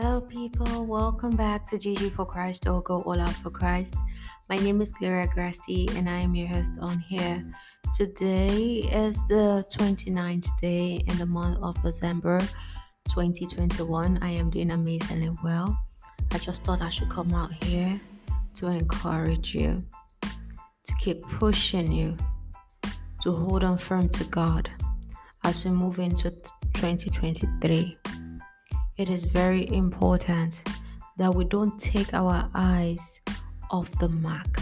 Hello, people. Welcome back to GG for Christ or Go All Out for Christ. My name is Gloria Gracie, and I am your host on here. Today is the 29th day in the month of December 2021. I am doing amazingly well. I just thought I should come out here to encourage you, to keep pushing you, to hold on firm to God as we move into 2023 it is very important that we don't take our eyes off the mark.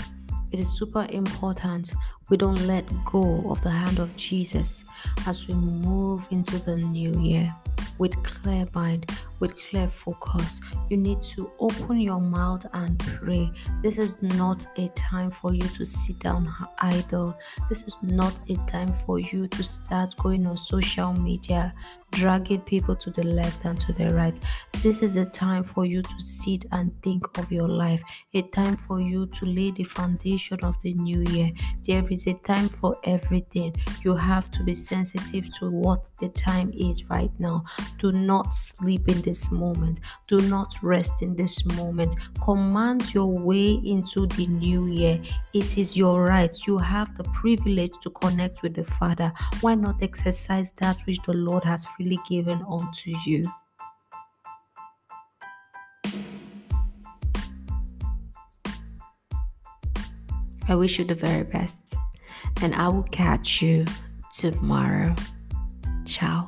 It is super important we don't let go of the hand of Jesus as we move into the new year with clear mind, with clear focus. You need to open your mouth and pray. This is not a time for you to sit down idle. This is not a time for you to start going on social media, dragging people to the left and to the right. This is a time for you to sit and think of your life, a time for you to lay the foundation of the new year. There is a time for everything. You have to be sensitive to what the time is right now. Do not sleep in this moment. Do not rest in this moment. Command your way into the new year. It is your right. You have the privilege to connect with the Father. Why not exercise that which the Lord has freely given unto you? I wish you the very best, and I will catch you tomorrow. Ciao.